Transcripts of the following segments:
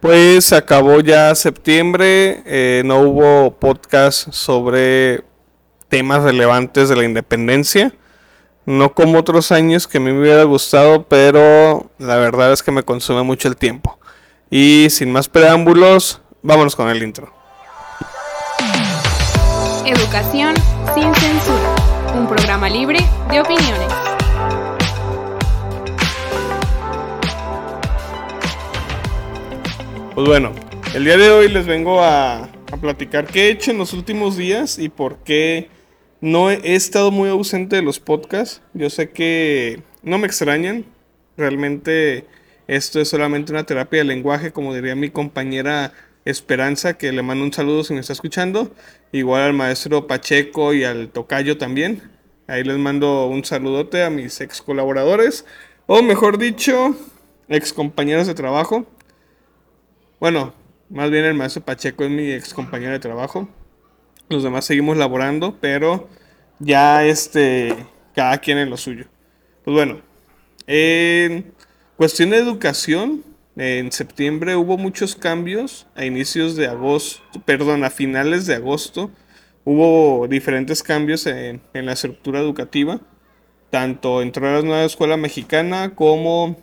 Pues se acabó ya septiembre, eh, no hubo podcast sobre temas relevantes de la independencia. No como otros años que me hubiera gustado, pero la verdad es que me consume mucho el tiempo. Y sin más preámbulos, vámonos con el intro. Educación sin censura, un programa libre de opiniones. Pues bueno, el día de hoy les vengo a, platicar qué he hecho en los últimos días y por qué no he, he estado muy ausente de los podcasts. Yo sé que no me extrañan, realmente esto es solamente una terapia de lenguaje, como diría mi compañera Esperanza, que le mando un saludo si me está escuchando. Igual al maestro Pacheco y al Tocayo también. Ahí les mando un saludote a mis ex colaboradores, o mejor dicho, ex compañeros de trabajo. Bueno, más bien el maestro Pacheco es mi ex compañero de trabajo. Los demás seguimos laborando, pero ya este, cada quien en lo suyo. Pues bueno, en cuestión de educación, en septiembre hubo muchos cambios a inicios de agosto, perdón, a finales de agosto. Hubo diferentes cambios en, en la estructura educativa. Tanto entró a la nueva escuela mexicana como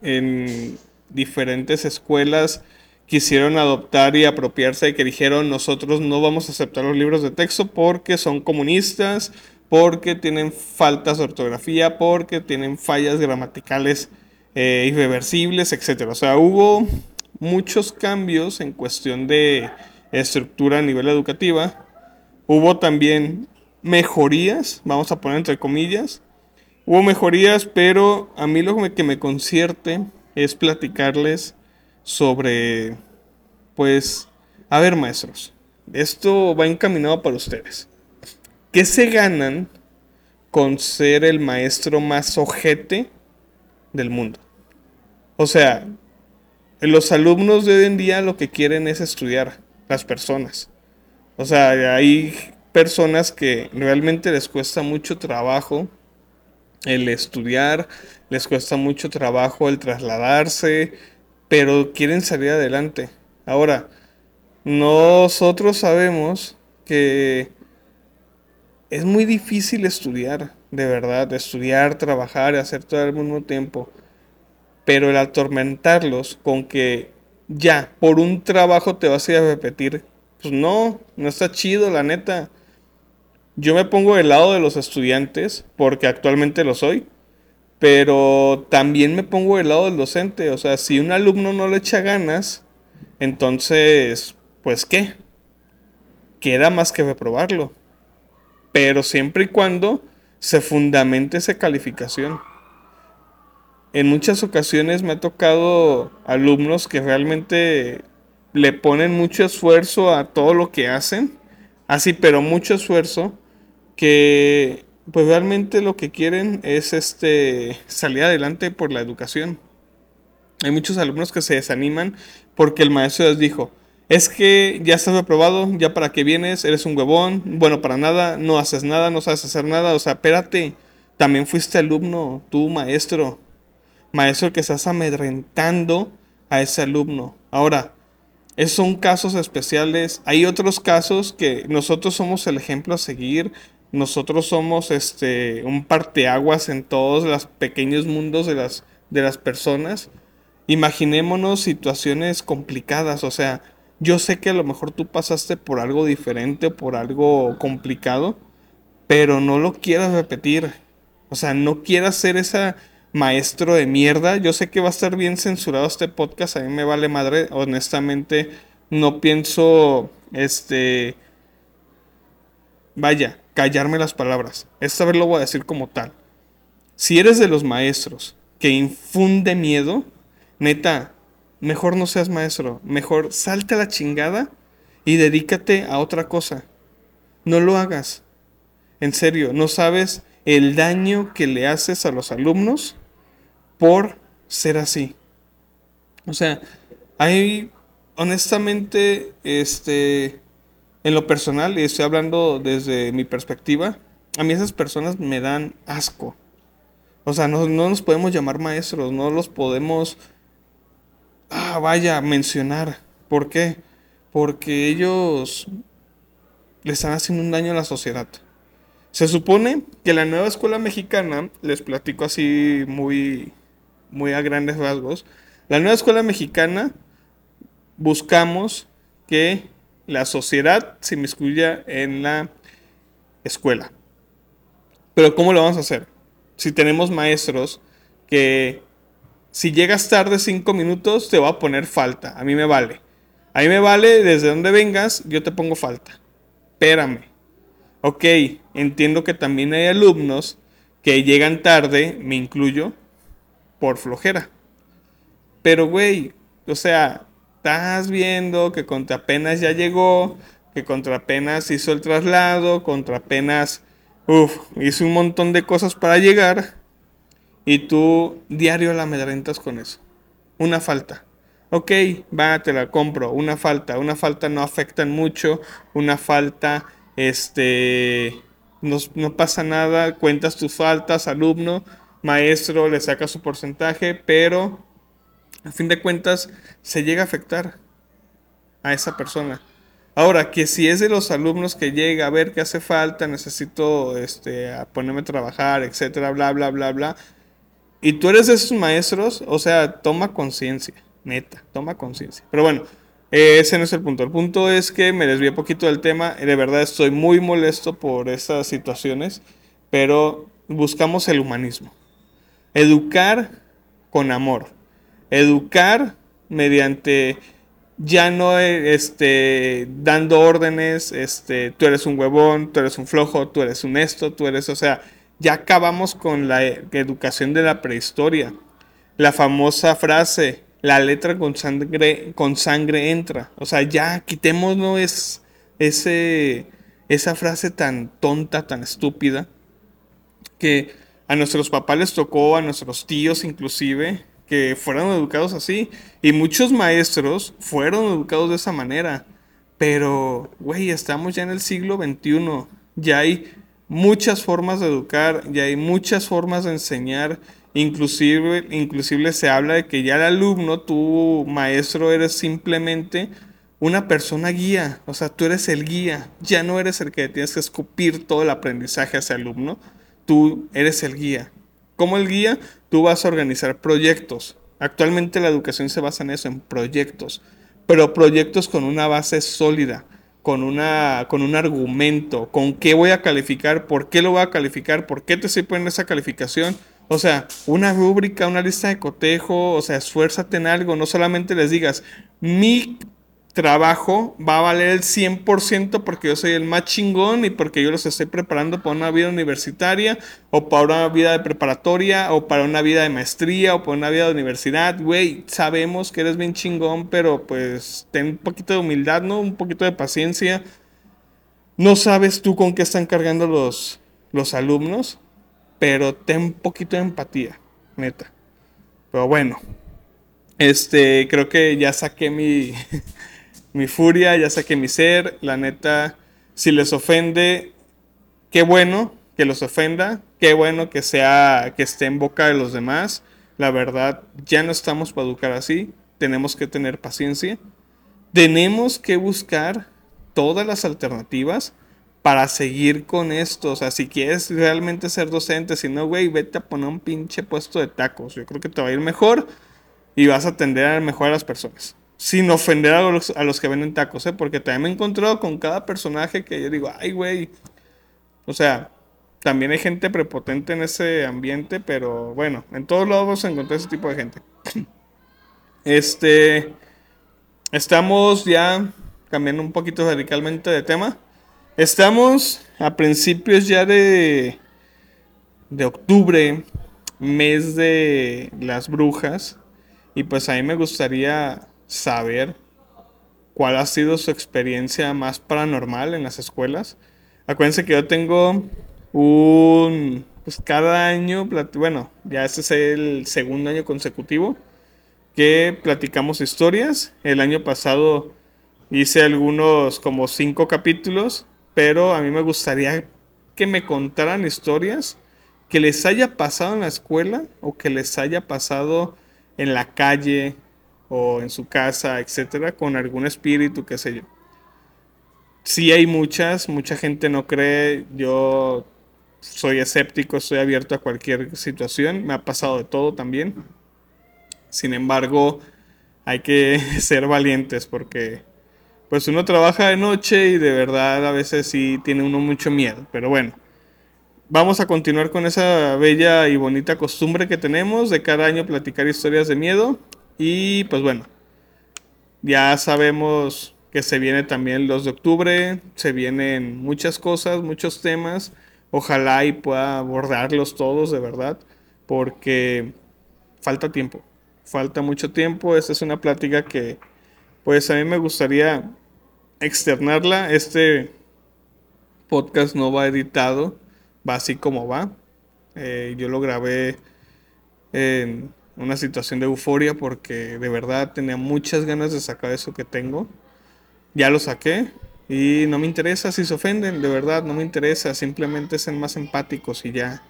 en diferentes escuelas quisieron adoptar y apropiarse de que dijeron nosotros no vamos a aceptar los libros de texto porque son comunistas, porque tienen faltas de ortografía, porque tienen fallas gramaticales eh, irreversibles, etc. O sea, hubo muchos cambios en cuestión de estructura a nivel educativa. Hubo también mejorías, vamos a poner entre comillas. Hubo mejorías, pero a mí lo que me concierte es platicarles sobre, pues, a ver maestros, esto va encaminado para ustedes. ¿Qué se ganan con ser el maestro más ojete del mundo? O sea, los alumnos de hoy en día lo que quieren es estudiar, las personas. O sea, hay personas que realmente les cuesta mucho trabajo el estudiar, les cuesta mucho trabajo el trasladarse, pero quieren salir adelante. Ahora, nosotros sabemos que es muy difícil estudiar, de verdad, estudiar, trabajar y hacer todo al mismo tiempo. Pero el atormentarlos con que ya, por un trabajo te vas a ir a repetir, pues no, no está chido, la neta. Yo me pongo del lado de los estudiantes, porque actualmente lo soy, pero también me pongo del lado del docente. O sea, si un alumno no le echa ganas, entonces, pues qué? Queda más que reprobarlo. Pero siempre y cuando se fundamente esa calificación. En muchas ocasiones me ha tocado alumnos que realmente le ponen mucho esfuerzo a todo lo que hacen. Así, pero mucho esfuerzo que pues realmente lo que quieren es este salir adelante por la educación. Hay muchos alumnos que se desaniman porque el maestro les dijo, es que ya estás aprobado, ya para qué vienes, eres un huevón, bueno para nada, no haces nada, no sabes hacer nada, o sea, espérate, también fuiste alumno, tú maestro, maestro que estás amedrentando a ese alumno. Ahora, esos son casos especiales, hay otros casos que nosotros somos el ejemplo a seguir, nosotros somos este un parteaguas en todos los pequeños mundos de las, de las personas. Imaginémonos situaciones complicadas, o sea, yo sé que a lo mejor tú pasaste por algo diferente, por algo complicado, pero no lo quieras repetir. O sea, no quieras ser esa maestro de mierda. Yo sé que va a estar bien censurado este podcast, a mí me vale madre, honestamente no pienso este vaya, callarme las palabras. Esta vez lo voy a decir como tal. Si eres de los maestros que infunde miedo, neta, mejor no seas maestro. Mejor salte a la chingada y dedícate a otra cosa. No lo hagas. En serio, no sabes el daño que le haces a los alumnos por ser así. O sea, hay honestamente este en lo personal, y estoy hablando desde mi perspectiva, a mí esas personas me dan asco. O sea, no, nos podemos llamar maestros, no los podemos... ah, vaya, mencionar. ¿Por qué? Porque ellos le están haciendo un daño a la sociedad. Se supone que la nueva escuela mexicana, les platico así muy, muy a grandes rasgos, la nueva escuela mexicana buscamos que la sociedad se inmiscuya en la escuela. Pero ¿cómo lo vamos a hacer? Si tenemos maestros que si llegas tarde cinco minutos te va a poner falta, a mí me vale. A mí me vale desde donde vengas, yo te pongo falta. Espérame. Ok, entiendo que también hay alumnos que llegan tarde, me incluyo, por flojera. Pero, güey, o sea, estás viendo que contra apenas ya llegó, que contra apenas hizo el traslado, contra apenas, uff, hizo un montón de cosas para llegar y tú diario la amedrentas con eso. Una falta. Ok, va, te la compro. Una falta. Una falta no afecta mucho. Una falta, este, no, no pasa nada. Cuentas tus faltas, alumno, maestro, le saca su porcentaje, pero a fin de cuentas se llega a afectar a esa persona. Ahora, que si es de los alumnos que llega a ver qué hace falta, necesito este, a ponerme a trabajar, etcétera, bla, bla, bla, bla. Y tú eres de esos maestros, o sea, toma conciencia, neta, toma conciencia. Pero bueno, ese no es el punto. El punto es que me desvié poquito del tema. De verdad estoy muy molesto por estas situaciones, pero buscamos el humanismo. Educar con amor educar mediante ya no este, dando órdenes, este, tú eres un huevón, tú eres un flojo, tú eres un esto, tú eres, o sea, ya acabamos con la educación de la prehistoria. La famosa frase, la letra con sangre, con sangre entra. O sea, ya quitémonos es, ese, esa frase tan tonta, tan estúpida, que a nuestros papás les tocó, a nuestros tíos inclusive, que fueron educados así. Y muchos maestros fueron educados de esa manera. Pero, güey, estamos ya en el siglo XXI. Ya hay muchas formas de educar, ya hay muchas formas de enseñar. Inclusive, inclusive se habla de que ya el alumno, tu maestro, eres simplemente una persona guía. O sea, tú eres el guía. Ya no eres el que tienes que escupir todo el aprendizaje a ese alumno. Tú eres el guía. ¿Cómo el guía? Tú vas a organizar proyectos. Actualmente la educación se basa en eso, en proyectos. Pero proyectos con una base sólida, con, una, con un argumento, con qué voy a calificar, por qué lo voy a calificar, por qué te estoy poniendo esa calificación. O sea, una rúbrica, una lista de cotejo, o sea, esfuérzate en algo, no solamente les digas, mi trabajo va a valer el 100% porque yo soy el más chingón y porque yo los estoy preparando para una vida universitaria o para una vida de preparatoria o para una vida de maestría o para una vida de universidad. Güey, sabemos que eres bien chingón, pero pues ten un poquito de humildad, ¿no? Un poquito de paciencia. No sabes tú con qué están cargando los, los alumnos, pero ten un poquito de empatía, neta. Pero bueno, este, creo que ya saqué mi... mi furia, ya saqué mi ser, la neta, si les ofende, qué bueno que los ofenda, qué bueno que sea, que esté en boca de los demás. La verdad, ya no estamos para educar así, tenemos que tener paciencia, tenemos que buscar todas las alternativas para seguir con esto. O sea, si quieres realmente ser docente, si no, güey, vete a poner un pinche puesto de tacos. Yo creo que te va a ir mejor y vas a atender mejor a las personas sin ofender a los, a los que venden tacos, ¿eh? Porque también me he encontrado con cada personaje que yo digo, ay, güey. O sea, también hay gente prepotente en ese ambiente, pero bueno, en todos lados encontrar ese tipo de gente. Este. Estamos ya cambiando un poquito radicalmente de tema. Estamos a principios ya de. de octubre, mes de las brujas. Y pues a mí me gustaría saber cuál ha sido su experiencia más paranormal en las escuelas. Acuérdense que yo tengo un, pues cada año, bueno, ya este es el segundo año consecutivo que platicamos historias. El año pasado hice algunos como cinco capítulos, pero a mí me gustaría que me contaran historias que les haya pasado en la escuela o que les haya pasado en la calle, o en su casa, etcétera, con algún espíritu, qué sé yo. Sí hay muchas, mucha gente no cree, yo soy escéptico, estoy abierto a cualquier situación, me ha pasado de todo también. Sin embargo, hay que ser valientes porque pues uno trabaja de noche y de verdad a veces sí tiene uno mucho miedo, pero bueno. Vamos a continuar con esa bella y bonita costumbre que tenemos de cada año platicar historias de miedo y pues bueno, ya sabemos que se viene también los de octubre, se vienen muchas cosas, muchos temas. Ojalá y pueda abordarlos todos de verdad, porque falta tiempo, falta mucho tiempo. Esta es una plática que, pues a mí me gustaría externarla. Este podcast no va editado, va así como va. Eh, yo lo grabé en una situación de euforia porque de verdad tenía muchas ganas de sacar eso que tengo. Ya lo saqué y no me interesa si se ofenden, de verdad, no me interesa. Simplemente sean más empáticos y ya.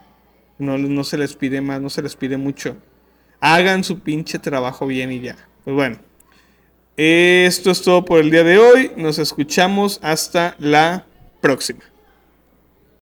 No, no se les pide más, no se les pide mucho. Hagan su pinche trabajo bien y ya. Pues bueno. Esto es todo por el día de hoy. Nos escuchamos hasta la próxima.